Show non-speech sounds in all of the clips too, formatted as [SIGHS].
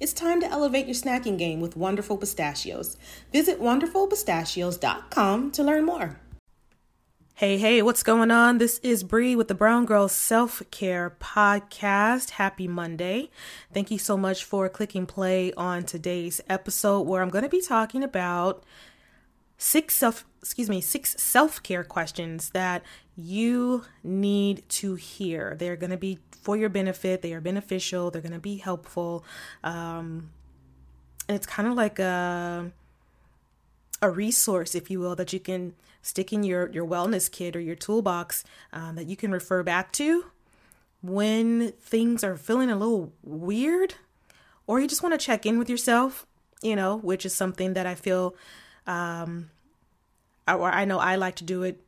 It's time to elevate your snacking game with Wonderful Pistachios. Visit wonderfulpistachios.com to learn more. Hey, hey, what's going on? This is Bree with the Brown Girl Self Care Podcast. Happy Monday. Thank you so much for clicking play on today's episode where I'm going to be talking about six self excuse me six self-care questions that you need to hear. They're going to be for your benefit. They are beneficial. They're going to be helpful. Um, and it's kind of like a a resource if you will that you can stick in your your wellness kit or your toolbox um, that you can refer back to when things are feeling a little weird or you just want to check in with yourself you know which is something that i feel um, or I know I like to do it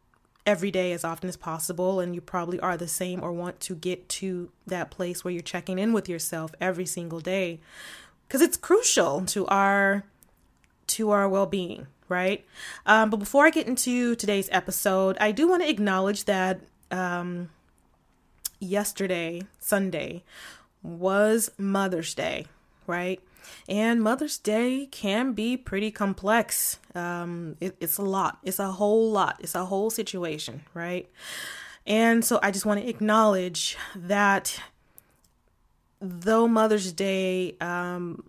every day as often as possible, and you probably are the same or want to get to that place where you're checking in with yourself every single day. Because it's crucial to our to our well-being right? Um, but before i get into today's episode i do want to acknowledge that um, yesterday sunday was mother's day right and Mother's Day can be pretty complex. Um, it, it's a lot. It's a whole lot. It's a whole situation, right? And so I just want to acknowledge that though Mother's Day, um,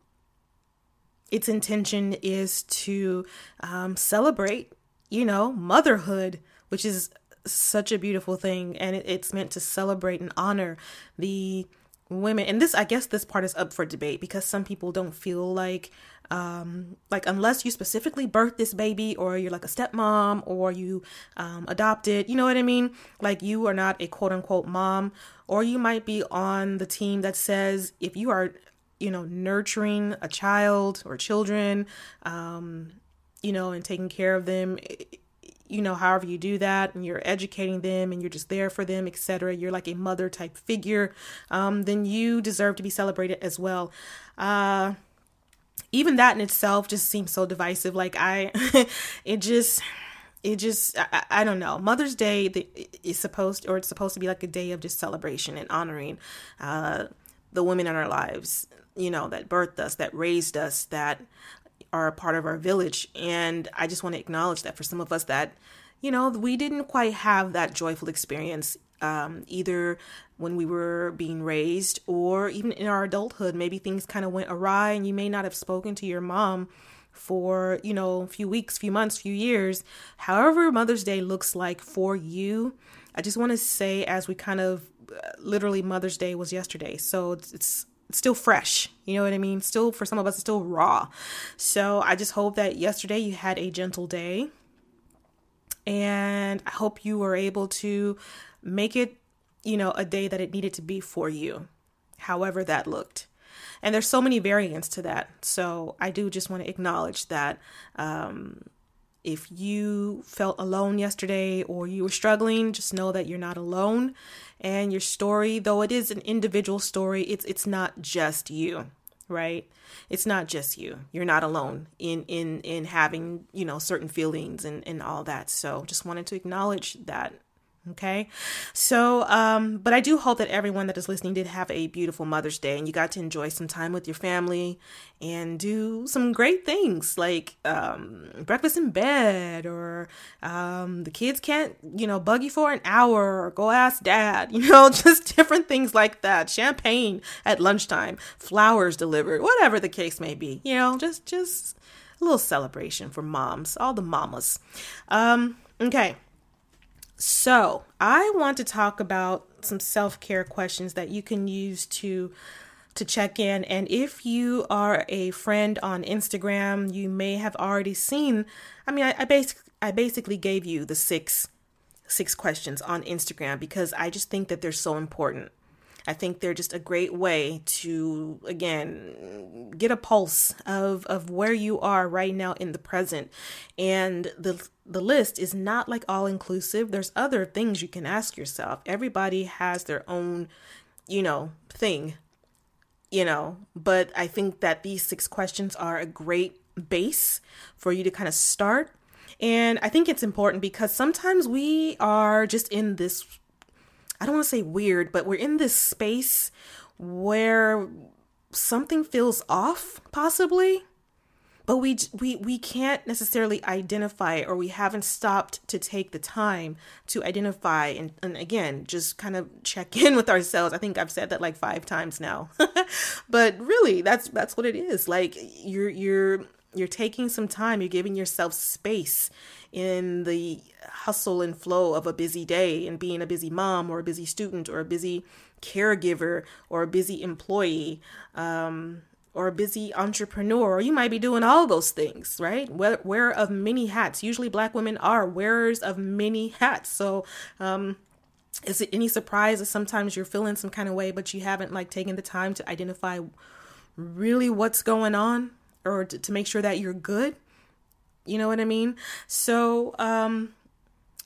its intention is to um, celebrate, you know, motherhood, which is such a beautiful thing. And it, it's meant to celebrate and honor the women and this i guess this part is up for debate because some people don't feel like um like unless you specifically birth this baby or you're like a stepmom or you um adopted you know what i mean? Like you are not a quote unquote mom or you might be on the team that says if you are you know nurturing a child or children um you know and taking care of them you know, however you do that, and you're educating them and you're just there for them, etc., you're like a mother type figure, um, then you deserve to be celebrated as well. Uh, even that in itself just seems so divisive. Like, I, [LAUGHS] it just, it just I, I, don't know mother's day is supposed or it's supposed to be like a day of just celebration and honoring uh, the women in our lives you know that birthed us that raised us that are a part of our village. And I just want to acknowledge that for some of us that, you know, we didn't quite have that joyful experience um, either when we were being raised or even in our adulthood. Maybe things kind of went awry and you may not have spoken to your mom for, you know, a few weeks, few months, few years. However, Mother's Day looks like for you, I just want to say, as we kind of uh, literally Mother's Day was yesterday. So it's, it's still fresh. You know what I mean? Still, for some of us, it's still raw. So I just hope that yesterday you had a gentle day. And I hope you were able to make it, you know, a day that it needed to be for you, however that looked. And there's so many variants to that. So I do just want to acknowledge that um, if you felt alone yesterday or you were struggling, just know that you're not alone. And your story, though it is an individual story, it's it's not just you, right? It's not just you. You're not alone in in in having, you know, certain feelings and, and all that. So just wanted to acknowledge that Okay. So, um, but I do hope that everyone that is listening did have a beautiful Mother's Day and you got to enjoy some time with your family and do some great things like um, breakfast in bed or um, the kids can't, you know, bug you for an hour or go ask dad, [LAUGHS] you know, just different things like that. Champagne at lunchtime, flowers delivered, whatever the case may be, you know, just, just a little celebration for moms, all the mamas. Um, okay. So, I want to talk about some self-care questions that you can use to to check in and if you are a friend on Instagram, you may have already seen I mean, I, I basically I basically gave you the six six questions on Instagram because I just think that they're so important. I think they're just a great way to again get a pulse of of where you are right now in the present. And the the list is not like all inclusive. There's other things you can ask yourself. Everybody has their own, you know, thing. You know, but I think that these six questions are a great base for you to kind of start. And I think it's important because sometimes we are just in this I don't want to say weird, but we're in this space where something feels off, possibly, but we we we can't necessarily identify or we haven't stopped to take the time to identify and, and again just kind of check [LAUGHS] in with ourselves. I think I've said that like five times now, [LAUGHS] but really, that's that's what it is. Like you're you're you're taking some time, you're giving yourself space in the hustle and flow of a busy day and being a busy mom or a busy student or a busy caregiver or a busy employee um, or a busy entrepreneur, or you might be doing all those things, right? Wear, wear of many hats. Usually, Black women are wearers of many hats. So, um, is it any surprise that sometimes you're feeling some kind of way, but you haven't like taken the time to identify really what's going on or to, to make sure that you're good? You know what I mean? So, um,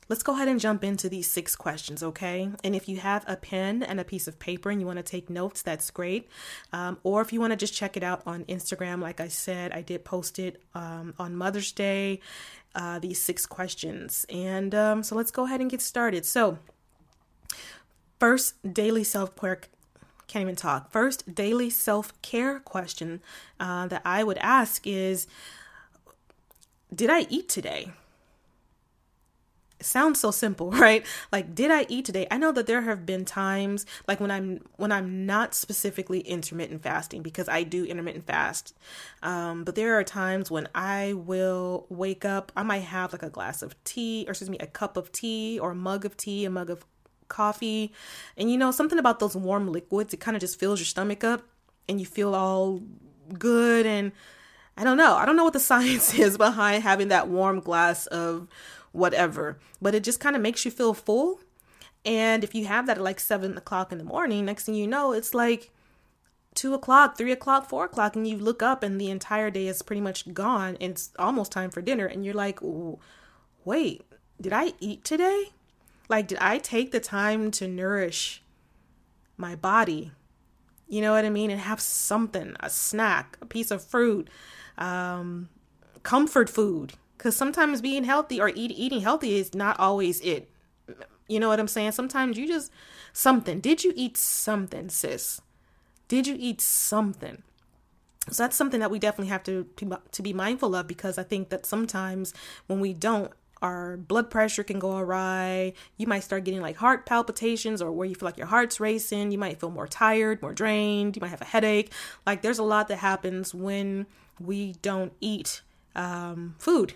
let's go ahead and jump into these six questions, okay? And if you have a pen and a piece of paper and you want to take notes, that's great. Um, or if you want to just check it out on Instagram, like I said, I did post it um, on Mother's Day, uh, these six questions. And um, so let's go ahead and get started. So, first, daily self care. Can't even talk. First, daily self care question uh, that I would ask is did I eat today? It sounds so simple, [LAUGHS] right? Like did I eat today? I know that there have been times like when I'm when I'm not specifically intermittent fasting because I do intermittent fast. Um, but there are times when I will wake up, I might have like a glass of tea or excuse me, a cup of tea or a mug of tea, a mug of coffee. And you know, something about those warm liquids, it kind of just fills your stomach up and you feel all good and I don't know. I don't know what the [LAUGHS] science is behind having that warm glass of whatever, but it just kind of makes you feel full. And if you have that at like seven o'clock in the morning, next thing you know, it's like two o'clock, three o'clock, four o'clock, and you look up and the entire day is pretty much gone. And it's almost time for dinner. And you're like, wait, did I eat today? Like, did I take the time to nourish my body? You know what I mean? And have something, a snack, a piece of fruit, um, comfort food. Because sometimes being healthy or eat, eating healthy is not always it. You know what i'm saying? Sometimes you just something. Did you eat something sis? Did you eat something? So that's something that we definitely have to to be mindful of because i think that sometimes when we don't our blood pressure can go awry. You might start getting like heart palpitations or where you feel like your heart's racing. You might feel more tired, more drained. You might have a headache. Like there's a lot that happens when we don't eat um, food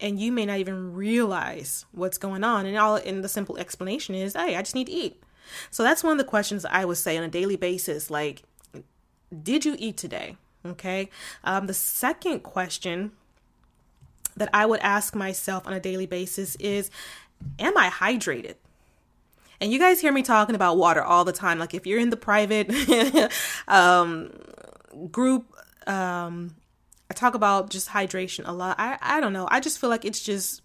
and you may not even realize what's going on and all and the simple explanation is hey i just need to eat so that's one of the questions i would say on a daily basis like did you eat today okay um, the second question that i would ask myself on a daily basis is am i hydrated and you guys hear me talking about water all the time like if you're in the private [LAUGHS] um, group um, I talk about just hydration a lot. I I don't know. I just feel like it's just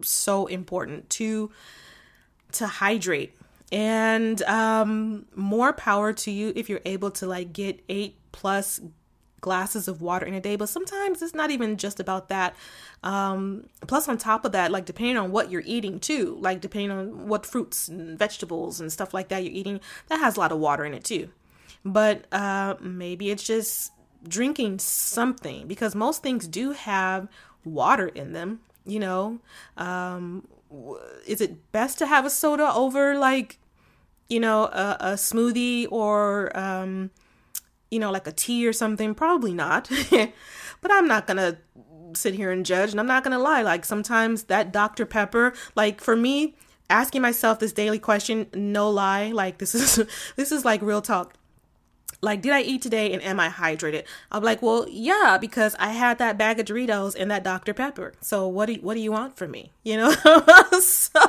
so important to to hydrate. And um more power to you if you're able to like get 8 plus glasses of water in a day, but sometimes it's not even just about that. Um, plus, on top of that, like depending on what you're eating too, like depending on what fruits and vegetables and stuff like that you're eating, that has a lot of water in it too. But uh, maybe it's just drinking something because most things do have water in them, you know. Um, is it best to have a soda over like, you know, a, a smoothie or, um, you know, like a tea or something? Probably not. [LAUGHS] but I'm not going to sit here and judge and I'm not going to lie. Like sometimes that Dr. Pepper, like for me, asking myself this daily question, no lie, like this is [LAUGHS] this is like real talk like did i eat today and am i hydrated i'm like well yeah because i had that bag of doritos and that dr pepper so what do you, what do you want from me you know [LAUGHS] so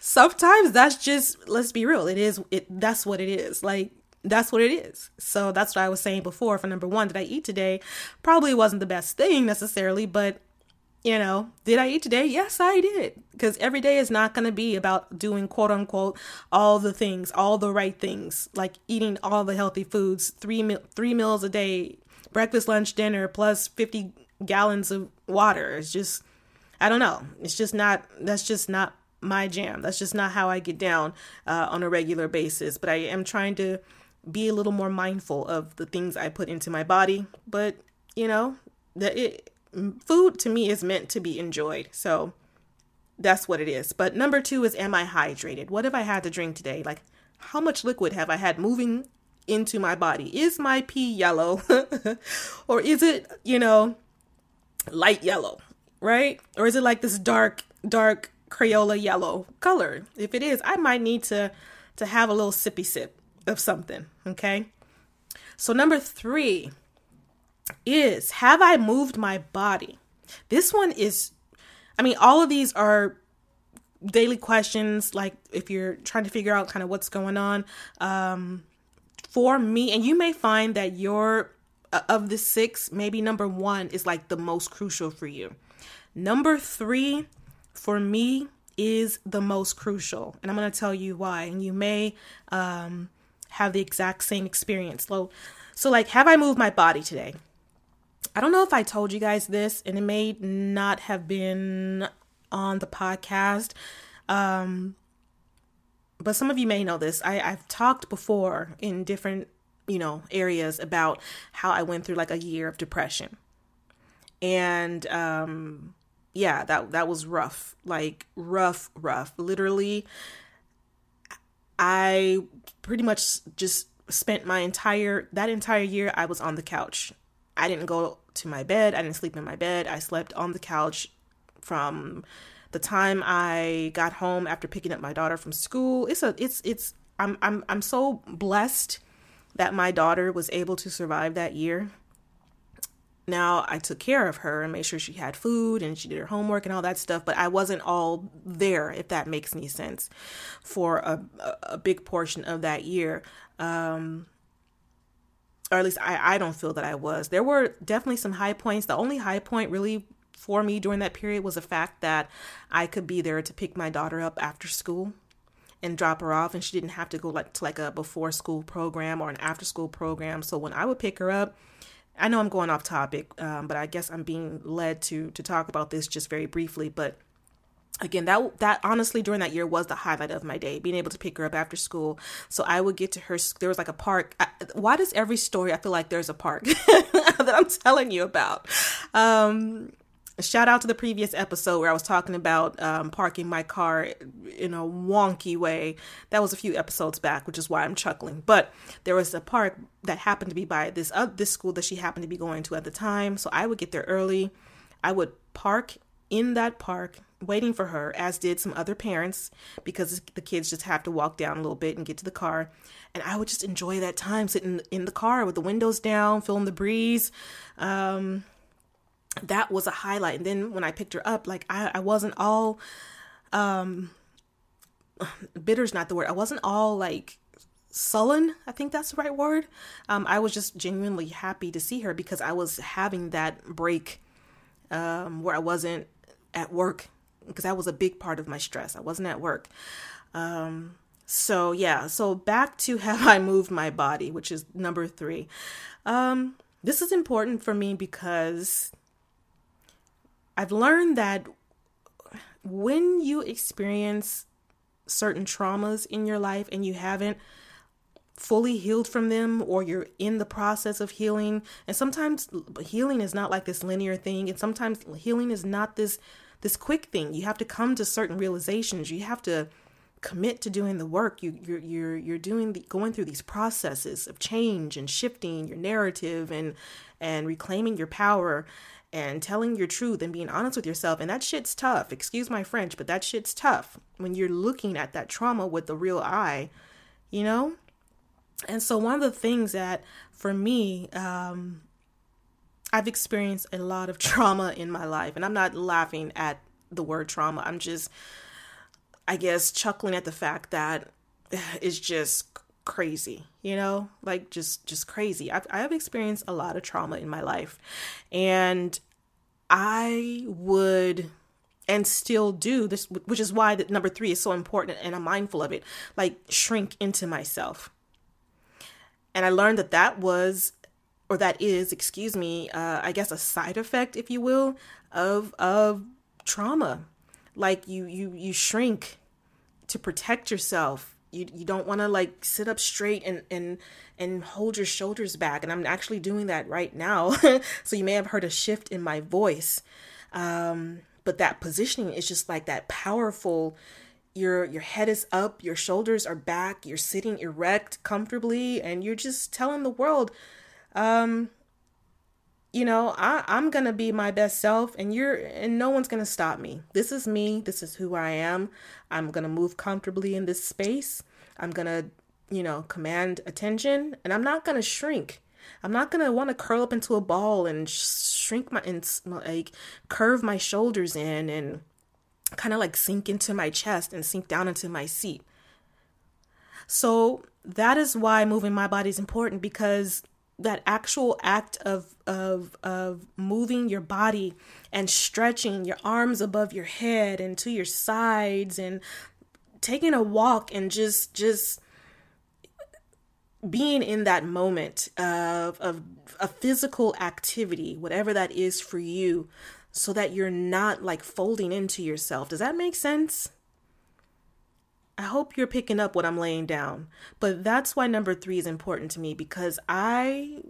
sometimes that's just let's be real it is it that's what it is like that's what it is so that's what i was saying before for number one did i eat today probably wasn't the best thing necessarily but you know, did I eat today? Yes, I did. Because every day is not going to be about doing quote unquote all the things, all the right things, like eating all the healthy foods, three three meals a day, breakfast, lunch, dinner, plus 50 gallons of water. It's just, I don't know. It's just not, that's just not my jam. That's just not how I get down uh, on a regular basis. But I am trying to be a little more mindful of the things I put into my body. But, you know, that it, food to me is meant to be enjoyed. So that's what it is. But number two is, am I hydrated? What have I had to drink today? Like, how much liquid have I had moving into my body? Is my pee yellow? [LAUGHS] or is it, you know, light yellow, right? Or is it like this dark, dark Crayola yellow color? If it is, I might need to to have a little sippy sip of something, okay? So number 3, is have I moved my body? This one is, I mean, all of these are daily questions, like if you're trying to figure out kind of what's going on. Um, for me, and you may find that your uh, of the six, maybe number one is like the most crucial for you. Number three for me is the most crucial, and I'm going to tell you why. And you may um, have the exact same experience. So, so like, have I moved my body today? I don't know if I told you guys this, and it may not have been on the podcast. Um, but some of you may know this. I, I've talked before in different, you know, areas about how I went through like a year of depression. And um yeah, that that was rough. Like rough, rough. Literally I pretty much just spent my entire that entire year I was on the couch. I didn't go to my bed. I didn't sleep in my bed. I slept on the couch from the time I got home after picking up my daughter from school. It's a it's it's I'm I'm I'm so blessed that my daughter was able to survive that year. Now I took care of her and made sure she had food and she did her homework and all that stuff, but I wasn't all there, if that makes any sense, for a a big portion of that year. Um, or at least I, I don't feel that I was. There were definitely some high points. The only high point really for me during that period was the fact that I could be there to pick my daughter up after school and drop her off and she didn't have to go like to like a before school program or an after school program. So when I would pick her up, I know I'm going off topic, um, but I guess I'm being led to to talk about this just very briefly, but again that that honestly during that year was the highlight of my day being able to pick her up after school. So i would get to her there was like a park. I, why does every story i feel like there's a park [LAUGHS] that i'm telling you about? Um shout out to the previous episode where i was talking about um, parking my car in a wonky way that was a few episodes back which is why i'm chuckling but there was a park that happened to be by this uh, this school that she happened to be going to at the time so i would get there early i would park in that park waiting for her, as did some other parents, because the kids just have to walk down a little bit and get to the car. And I would just enjoy that time sitting in the car with the windows down, feeling the breeze. Um, that was a highlight. And then when I picked her up, like I, I wasn't all um bitter's not the word. I wasn't all like sullen i think that's the right word um, i was just genuinely happy to see her because i was having that break um, where i wasn't at work because that was a big part of my stress. I wasn't at work. Um, so yeah, so back to [LAUGHS] have I moved my body, which is number three. Um, this is important for me because I've learned that when you experience certain traumas in your life and you haven't fully healed from them or you're in the process of healing and sometimes healing is not like this linear thing and sometimes healing is not this this quick thing. You have to come to certain realizations. You have to commit to doing the work you you're you're, you're doing the, going through these processes of change and shifting your narrative and and reclaiming your power and telling your truth and being honest with yourself and that shit's tough. Excuse my french but that shit's tough when you're looking at that trauma with the real eye you know? And so one of the things that for me um I've experienced a lot of [LAUGHS] trauma in my life and I'm not laughing at the word trauma. I'm just I guess chuckling at the fact that [SIGHS] it's just crazy, you know, like just just crazy. I've I've experienced a lot of trauma in my life, and I would and still do this, which is why that number three is so important, and I'm mindful of it. Like shrink into myself, and I learned that that was or that is, excuse me, uh, I guess a side effect, if you will, of of trauma like you you you shrink to protect yourself you you don't want to like sit up straight and and and hold your shoulders back and i'm actually doing that right now. [LAUGHS] So you may have heard a shift in my voice. Um but that positioning is just like that powerful your your head is up your shoulders are back you're sitting erect comfortably and you're just telling the world um you know, I, I'm gonna be my best self and you're and no one's gonna stop me. This is me, this is who I am. I'm gonna move comfortably in this space. I'm gonna, you know, command attention and I'm not gonna shrink. I'm not gonna want to curl up into a ball and shrink my and like curve my shoulders in and kind of like sink into my chest and sink down into my seat. So that is why moving my body is important because that actual act of of of moving your body and stretching your arms above your head and to your sides and taking a walk and just just being in that moment of of a physical activity whatever that is for you so that you're not like folding into yourself. Does that make sense I hope you're picking up what I'm laying down. But that's why number three is important to me because I,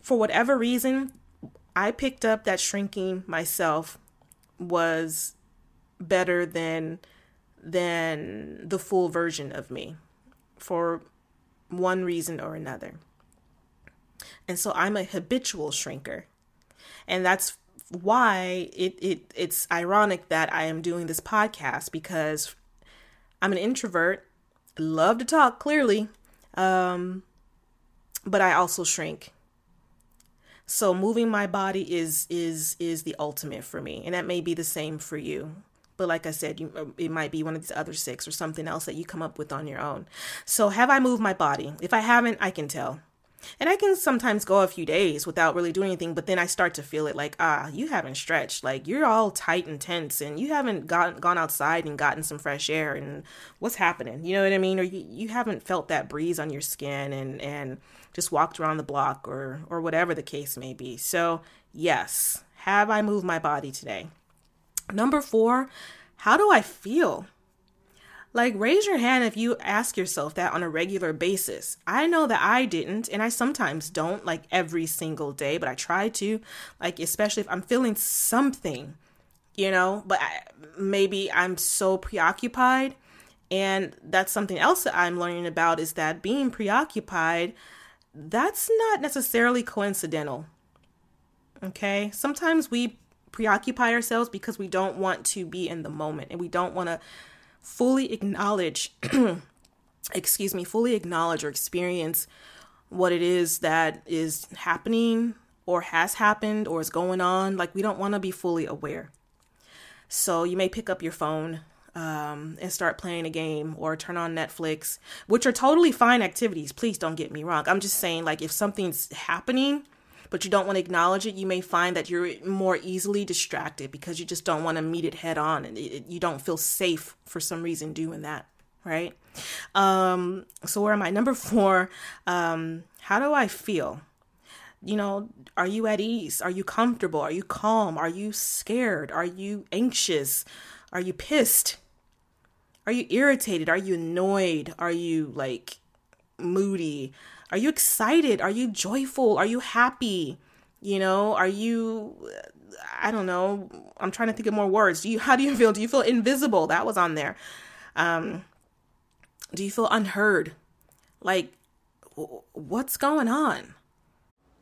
for whatever reason, I picked up that shrinking myself was better than than the full version of me for one reason or another. And so I'm a habitual shrinker. And that's why it, it it's ironic that I am doing this podcast because I'm an introvert, love to talk clearly, um, but I also shrink. So moving my body is is is the ultimate for me, and that may be the same for you. But like I said, you, it might be one of these other six or something else that you come up with on your own. So have I moved my body? If I haven't, I can tell. And I can sometimes go a few days without really doing anything, but then I start to feel it like, ah, you haven't stretched. Like you're all tight and tense and you haven't got, gone outside and gotten some fresh air and what's happening? You know what I mean? Or you, you haven't felt that breeze on your skin and, and just walked around the block or, or whatever the case may be. So, yes, have I moved my body today? Number four, how do I feel? Like, raise your hand if you ask yourself that on a regular basis. I know that I didn't, and I sometimes don't, like every single day, but I try to, like, especially if I'm feeling something, you know, but I, maybe I'm so preoccupied. And that's something else that I'm learning about is that being preoccupied, that's not necessarily coincidental. Okay. Sometimes we preoccupy ourselves because we don't want to be in the moment and we don't want to fully acknowledge, [CLEARS THROAT] excuse me, fully acknowledge or experience what it is that is happening or has happened or is going on. Like, we don't want to be fully aware. So, you may pick up your phone um, and start playing a game or turn on Netflix, which are totally fine activities. Please don't get me wrong. I'm just saying, like, if something's happening, but you don't want to acknowledge it, you may find that you're more easily distracted because you just don't want to meet it head on and it, you don't feel safe for some reason doing that, right? Um, so, where am I? Number four, um, how do I feel? You know, are you at ease? Are you comfortable? Are you calm? Are you scared? Are you anxious? Are you pissed? Are you irritated? Are you annoyed? Are you like moody? Are you excited? Are you joyful? Are you happy? You know, are you I don't know. I'm trying to think of more words. Do you how do you feel? Do you feel invisible? That was on there. Um do you feel unheard? Like what's going on?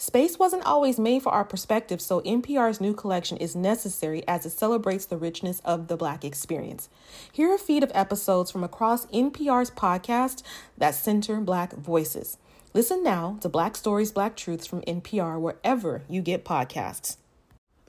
Space wasn't always made for our perspective, so NPR's new collection is necessary as it celebrates the richness of the Black experience. Here are a feed of episodes from across NPR's podcast that center Black voices. Listen now to Black Stories, Black Truths from NPR wherever you get podcasts.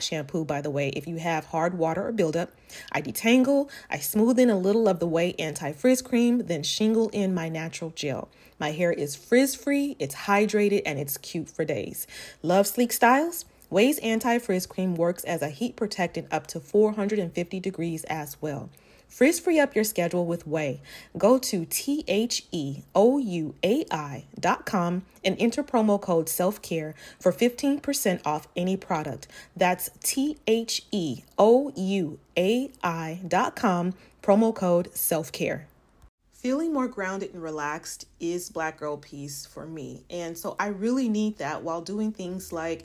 shampoo, by the way, if you have hard water or buildup. I detangle, I smooth in a little of the Ouai Anti Frizz Cream, then shingle in my natural gel. My hair is frizz free, it's hydrated, and it's cute for days. Love sleek styles? Ouai's Anti Frizz Cream works as a heat protectant up to 450 degrees as well. Frizz free up your schedule with Ouai. Go to T H E O U A I dot com and enter promo code self care for 15% off any product. That's T H E O U A I dot com, promo code self care. Feeling more grounded and relaxed is Black Girl Peace for me. And so I really need that while doing things like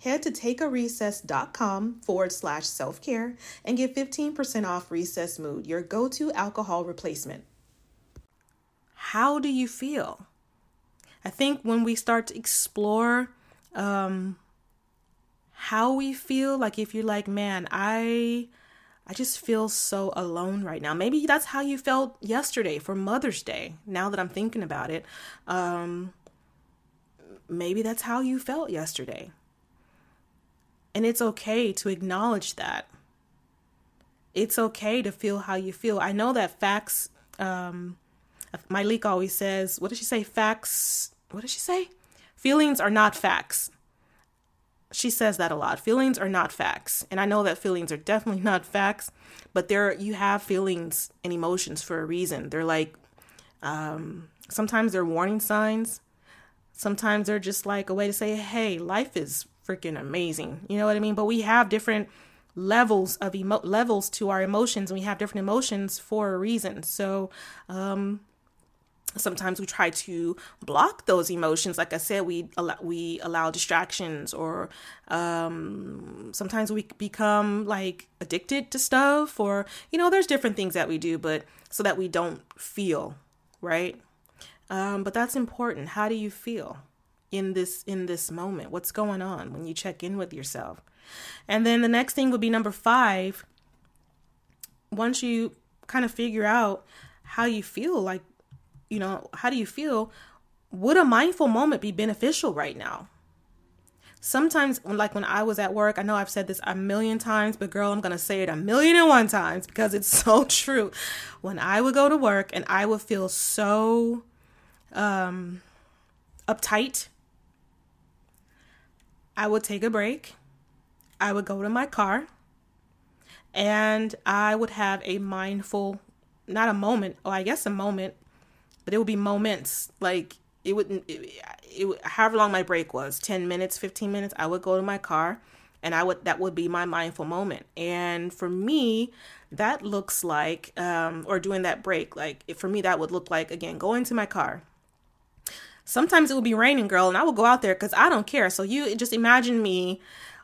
Head to takearecess.com forward slash self care and get 15% off Recess Mood, your go to alcohol replacement. How do you feel? I think when we start to explore um, how we feel, like if you're like, man, I. I just feel so alone right now. Maybe that's how you felt yesterday for Mother's Day. Now that I'm thinking about it, um, maybe that's how you felt yesterday. And it's okay to acknowledge that. It's okay to feel how you feel. I know that facts, um, Myleik always says, what does she say? Facts, what does she say? Feelings are not facts. She says that a lot. Feelings are not facts. And I know that feelings are definitely [LAUGHS] not facts, but there you have feelings and emotions for a reason. They're like um, sometimes they're warning signs. Sometimes they're just like a way to say, "Hey, life is freaking amazing. You know what I mean? But we have different levels of emo- levels to our emotions and we have different emotions for a reason. So um sometimes we try to block those emotions like i said we allow, we allow distractions or um, sometimes we become like addicted to stuff or you know there's different things that we do but so that we don't feel right um, but that's important how do you feel in this in this moment what's going on when you check in with yourself and then the next thing would be number five once you kind of figure out how you feel like you know, how do you feel? Would a mindful moment be beneficial right now? Sometimes, like when I was at work, I know I've said this a million times, but girl, I'm to say it a million and one times because it's [LAUGHS] so true. When I would go to work and I would feel so um, uptight, I would take a break. I would go to my car and I would have a mindful, not a moment, or I guess a moment but it would be moments like it wouldn't it, it, however long my break was 10 minutes 15 minutes i would go to my car and i would that would be my mindful moment and for me that looks like um or doing that break like for me that would look like again going to my car sometimes it would be raining girl and i would go out there because i don't care. So you just imagine me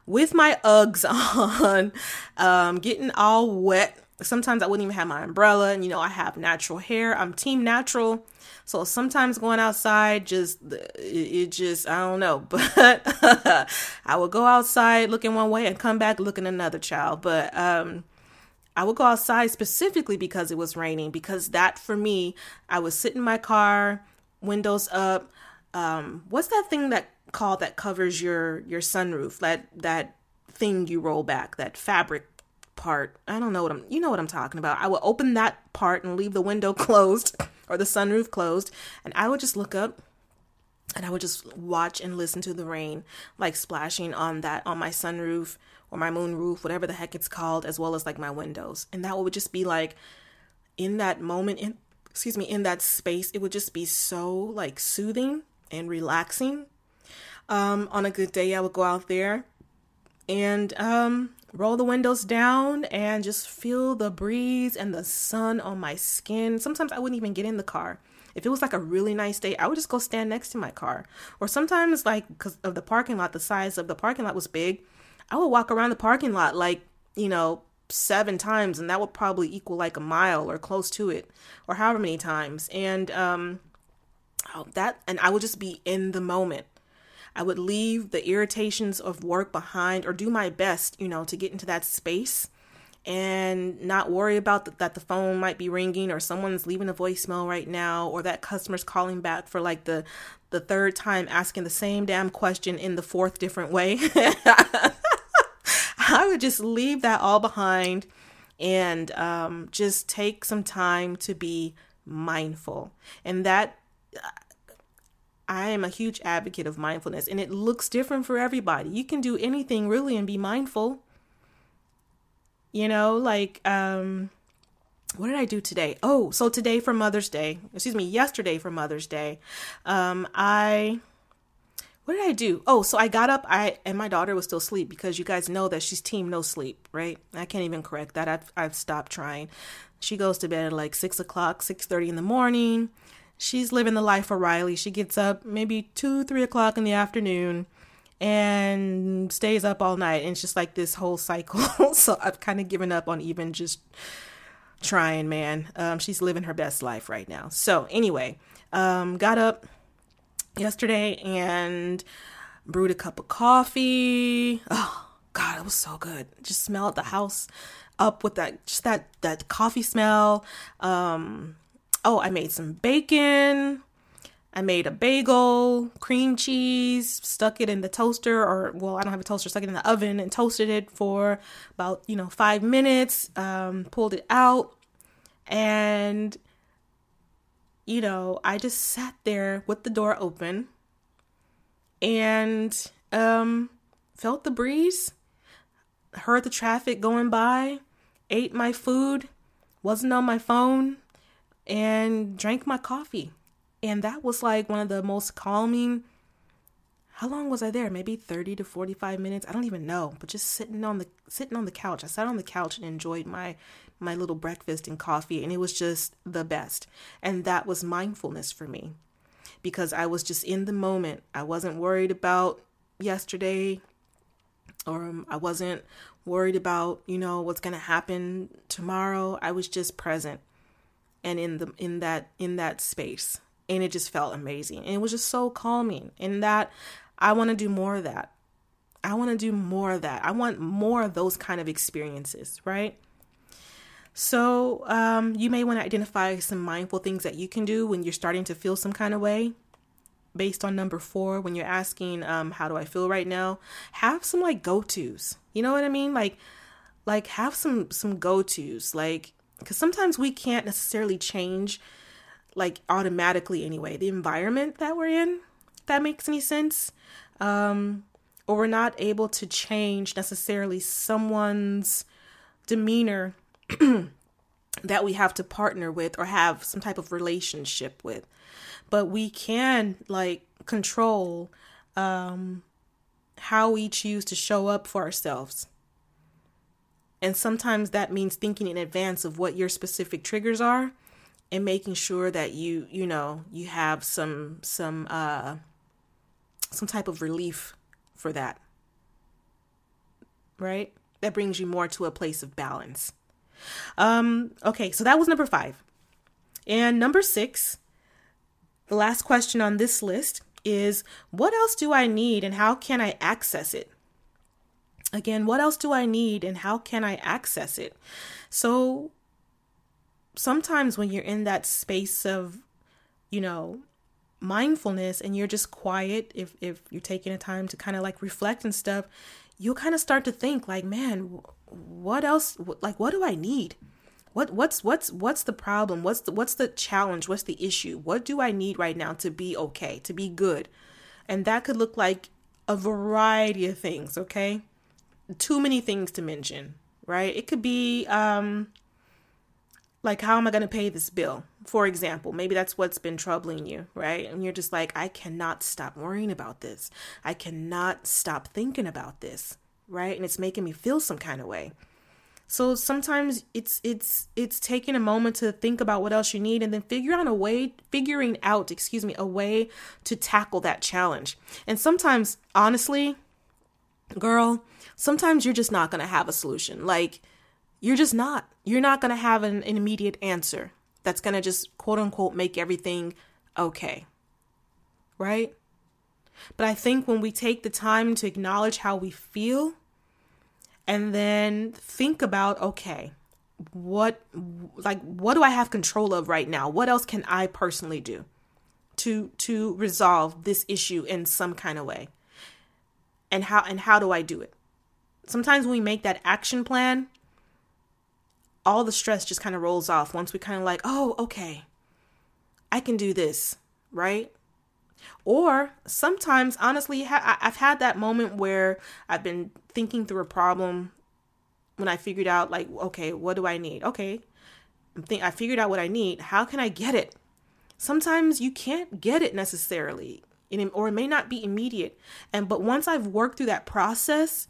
with my uggs [LAUGHS] on um getting all wet. Sometimes i wouldn't even have my umbrella and you know i have natural hair. I'm team natural. So sometimes going outside just it just I don't know, [LAUGHS] but I would go outside looking one way and come back looking another child. But um I would go outside specifically because it was raining because that for me, I would sit in my car, windows up. Um what's that thing that called that covers your your sunroof? That that thing you roll back, that fabric part. I don't know what I'm you know what I'm talking about. I would open that part and leave the window [LAUGHS] closed or the sunroof closed, and I would just look up and I would just watch and listen to the rain like splashing on that on my sunroof or my moon roof, whatever the heck it's called, as well as like my windows. And that would just be like in that moment in excuse me, in that space, it would just be so like soothing and relaxing. Um, on a good day, I would go out there and um, roll the windows down and just feel the breeze and the sun on my skin. Sometimes I wouldn't even get in the car. If it was like a really nice day, I would just go stand next to my car. Or sometimes, like, because of the parking lot, the size of the parking lot was big, I would walk around the parking lot like, you know, seven times, and that would probably equal like a mile or close to it, or however many times. And, um, oh, that, and I would just be in the moment. I would leave the irritations of work behind or do my best, you know, to get into that space and not worry about that the phone might be ringing or someone's leaving a voicemail right now or that customer's calling back for like the the third time asking the same damn question in the fourth different way. [LAUGHS] I would just leave that all behind and um, just take some time to be mindful. And that I am a huge advocate of mindfulness and it looks different for everybody. You can do anything really and be mindful. You know, like um what did I do today? Oh, so today for Mother's Day. Excuse me, yesterday for Mother's Day. Um I what did I do? Oh, so I got up, I and my daughter was still asleep because you guys know that she's team no sleep, right? I can't even correct that. I've I've stopped trying. She goes to bed at like six o'clock, six thirty in the morning she's living the life of Riley. She gets up maybe two, three o'clock in the afternoon and stays up all night. And it's just like this whole cycle. [LAUGHS] so I've kind of given up on even just trying, man. Um, she's living her best life right now. So anyway, um, got up yesterday and brewed a cup of coffee. Oh God, it was so good. Just smelled the house up with that just that that coffee smell. Um, oh, I made some bacon. I made a bagel, cream cheese, stuck it in the toaster, or well, I don't have a toaster, stuck it in the oven and toasted it for about, you know, five minutes, um, pulled it out, and, you know, I just sat there with the door open and um, felt the breeze, heard the traffic going by, ate my food, wasn't on my phone, and drank my coffee. And that was like one of the most calming, how long was I there? Maybe 30 to 45 minutes. I don't even know, but just sitting on the sitting on the couch. I sat on the couch and enjoyed my my little breakfast and coffee and it was just the best. And that was mindfulness for me. Because I was just in the moment. I wasn't worried about yesterday or um, I wasn't worried about, you know, what's going to happen tomorrow. I was just present and in the in that in that space and it just felt amazing and it was just so calming and that i want to do more of that i want to do more of that i want more of those kind of experiences right so um, you may want to identify some mindful things that you can do when you're starting to feel some kind of way. Based on number four when you're asking um, how do i feel right now have some like go-to's. You know what i mean? Like like have some some go-to's. Like because sometimes we can't necessarily change like automatically anyway. The environment that we're in that makes any sense. Um or we're not able to change necessarily someone's demeanor [CLEARS THROAT] that we have to partner with or have some type of relationship with but we can like control um how we choose to show up for ourselves and sometimes that means thinking in advance of what your specific triggers are and making sure that you, you know, you have some some uh some type of relief for that. Right? That brings you more to a place of balance. Um okay, so that was number 5. And number 6, the last question on this list is what else do I need and how can I access it? Again, what else do I need and how can I access it? So sometimes when you're in that space of, you know, mindfulness and you're just quiet, if if you're taking a time to kind of like reflect and stuff, you'll kind of start to think like, man, what else like what do I need? What what's what's what's the problem? What's the what's the challenge? What's the issue? What do I need right now to be okay, to be good? And that could look like a variety of things, okay? too many things to mention, right? It could be um like how am I going to pay this bill? For example, maybe that's what's been troubling you, right? And you're just like I cannot stop worrying about this. I cannot stop thinking about this, right? And it's making me feel some kind of way. So sometimes it's it's it's taking a moment to think about what else you need and then figure out a way figuring out, excuse me, a way to tackle that challenge. And sometimes honestly, girl, sometimes you're just not going to have a solution. Like, you're just not. You're not going to have an, an immediate answer that's going to just quote unquote make everything okay. Right? But I think when we take the time to acknowledge how we feel and then think about, okay, what like what do I have control of right now? What else can I personally do to to resolve this issue in some kind of way? And how and how do I do it? sometimes when we make that action plan, all the stress just kind of rolls off once we kind of like, oh, okay, I can do this, right? Or sometimes, honestly, I've had that moment where I've been thinking through a problem when I figured out, like, okay, what do I need? Okay, I'm think I figured out what I need. How can I get it? Sometimes you can't get it necessarily, or it may not be immediate. And but once I've worked through that process,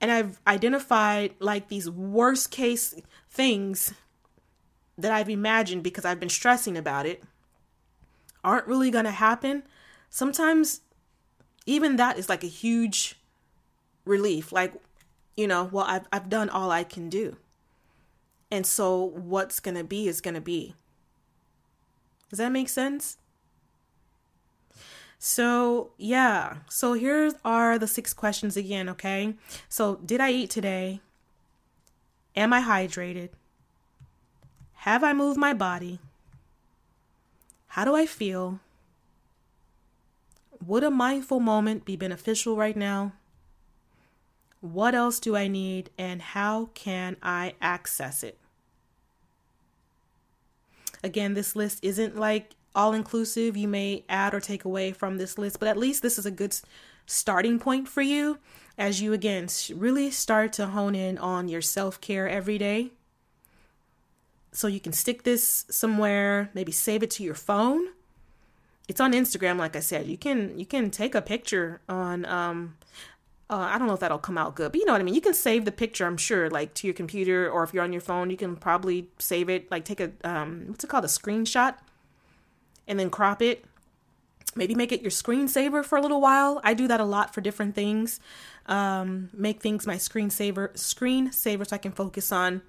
and I've identified like these worst case things that I've imagined because I've been stressing about it aren't really going to happen, sometimes even that is like a huge relief. Like, you know, well, I've, I've done all I can do. And so what's going to be is going to be. Does that make sense? So, yeah. So, here are the six questions again, okay? So, did I eat today? Am I hydrated? Have I moved my body? How do I feel? Would a mindful moment be beneficial right now? What else do I need and how can I access it? Again, this list isn't like all inclusive you may add or take away from this list, but at least this is a good starting point for you as you again really start to hone in on your self care every day. So you can stick this somewhere, maybe save it to your phone, it's on Instagram, like I said. You can you can take a picture on um uh, I don't know if that'll come out good, but you know what I mean. You can save the picture, I'm sure, like to your computer, or if you're on your phone, you can probably save it. Like take a um, what's it called, a screenshot, and then crop it. Maybe make it your screensaver for a little while. I do that a lot for different things. Um, make things my screensaver, screensaver, so I can focus on,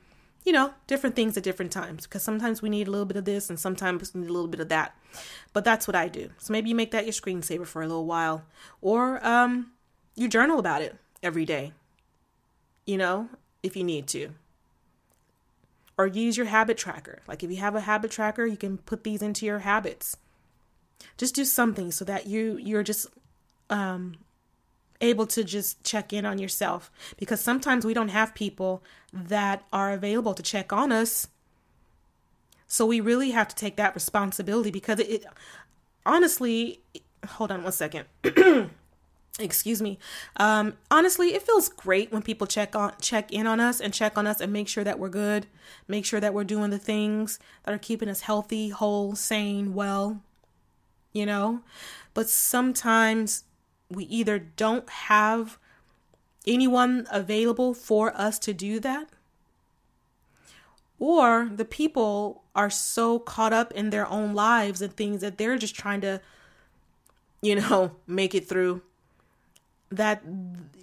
you know, different things at different times. Because sometimes we need a little bit of this, and sometimes we need a little bit of that. But that's what I do. So maybe you make that your screensaver for a little while, or um you journal about it every day, you know, if you need to. Or use your habit tracker. Like if you have a habit tracker, you can put these into your habits. Just do something so that you you're just um able to just check in on yourself because sometimes we don't have people that are available to check on us. So we really have to take that responsibility because it, it honestly hold on one second. [CLEARS THROAT] excuse me um honestly it feels great when people check on check in on us and check on us and make sure that we're good make sure that we're doing the things that are keeping us healthy whole sane well you know but sometimes we either don't have anyone available for us to do that or the people are so caught up in their own lives and things that they're just trying to you know [LAUGHS] make it through that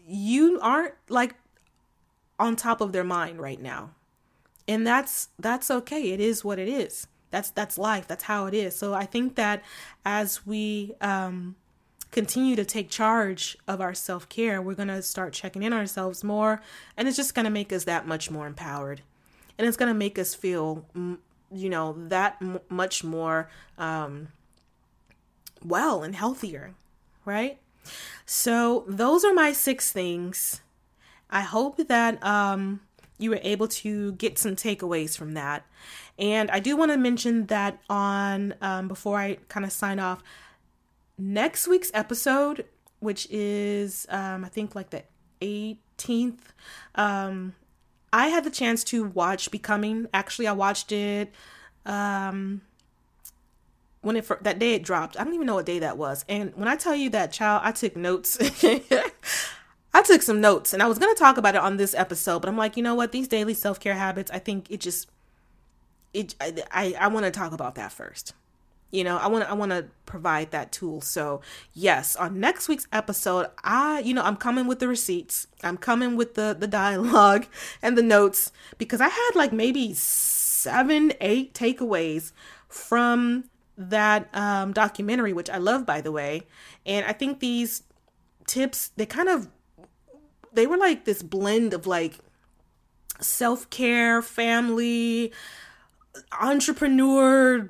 you aren't like on top of their mind right now. And that's that's okay. It is what it is. That's that's life. That's how it is. So I think that as we um continue to take charge of our self-care, we're going to start checking in ourselves more and it's just going to make us that much more empowered. And it's going to make us feel you know that m- much more um well and healthier, right? So, those are my six things. I hope that um, you were able to get some takeaways from that. And I do want to mention that on, um, before I kind of sign off, next week's episode, which is, um, I think, like the 18th, um, I had the chance to watch Becoming. Actually, I watched it um when it that day it dropped. I don't even know what day that was. And when I tell you that child, I took notes. [LAUGHS] I took some notes and I was going to talk about it on this episode, but I'm like, you know what? These daily self-care habits, I think it just it I I, I want to talk about that first. You know, I want to I want to provide that tool. So, yes, on next week's episode, I you know, I'm coming with the receipts. I'm coming with the the dialogue [LAUGHS] and the notes because I had like maybe 7 8 takeaways from that um, documentary, which I love, by the way. And I think these tips, they kind of, they were like this blend of like self care, family, entrepreneur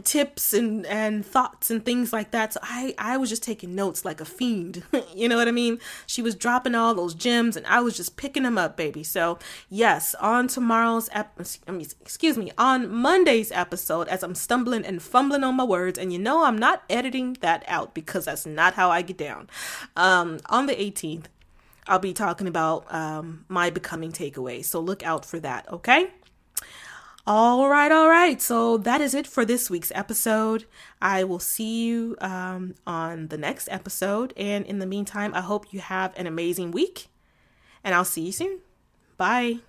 tips and and thoughts and things like that. So i i was just taking notes like a fiend. [LAUGHS] You know what i mean? She was dropping all those gems and i was just picking them up baby. So yes on tomorrow's ep- excuse me on monday's episode as i'm stumbling and fumbling on my words and you know i'm not editing that out because that's not how i get down. Um on the 18th i'll be talking about um my becoming takeaway so look out for that okay all right, all right. So that is it for this week's episode. I will see you um, on the next episode. And in the meantime, I hope you have an amazing week. And I'll see you soon. Bye.